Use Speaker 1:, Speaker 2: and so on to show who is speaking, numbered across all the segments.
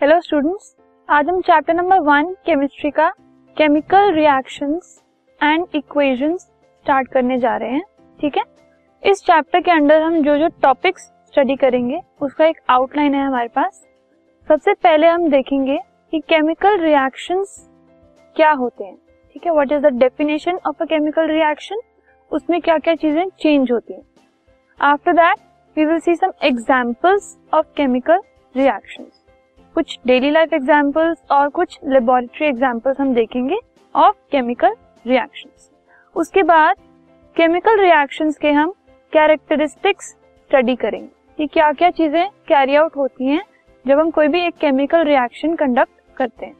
Speaker 1: Hello students आज हम chapter number one chemistry का chemical reactions and equations start करने जा रहे हैं, ठीक है? इस चैप्टर के अंडर हम जो जो टॉपिक्स स्टडी करेंगे, उसका एक आउटलाइन है हमारे पास। सबसे पहले हम देखेंगे कि केमिकल रिएक्शंस क्या होते हैं, ठीक है? What is the definition of a chemical reaction उसमें क्या क्या चीज़ें चेंज होती हैं। After that we will see some examples of chemical reactions कुछ डेली लाइफ एग्जाम्पल्स और कुछ लेबोरेटरी एग्जाम्पल्स हम देखेंगे ऑफ़ केमिकल रिएक्शंस उसके बाद केमिकल रिएक्शंस के हम कैरेक्टरिस्टिक्स स्टडी करेंगे कि क्या क्या चीज़ें कैरी आउट होती हैं जब हम कोई भी एक केमिकल रिएक्शन कंडक्ट करते हैं।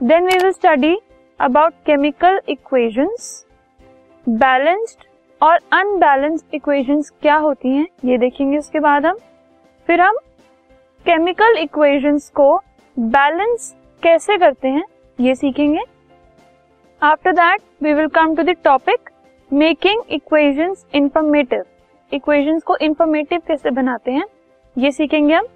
Speaker 1: Then we will study about chemical equations balanced और अनबैलेंस्ड इक्वेशंस क्या होती हैं, ये देखेंगे उसके बाद हम। फिर हम केमिकल इक्वेशंस को बैलेंस कैसे करते हैं, ये सीखेंगे। After that we will come to the topic making equations informative equations को इंफॉर्मेटिव कैसे बनाते हैं, ये सीखेंगे हम।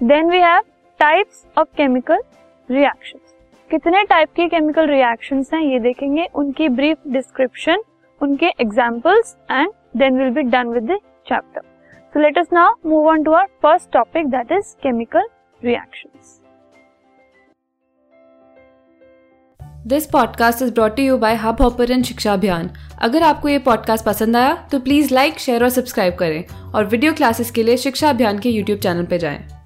Speaker 1: Then we have types of chemical reactions कितने टाइप के केमिकल रिएक्शंस हैं, ये देखेंगे। उनकी ब्रीफ डिस्क्रिप्शन उनके examples and then will be done with the chapter So, let us now move on to our first topic, that is chemical reactions.
Speaker 2: This podcast is brought you by Hubhopper and Shiksha Abhiyan अगर आपको ये podcast पसंद आया तो please like share और subscribe करें और video classes के लिए शिक्षा अभियान के यूट्यूब चैनल पर जाएँ।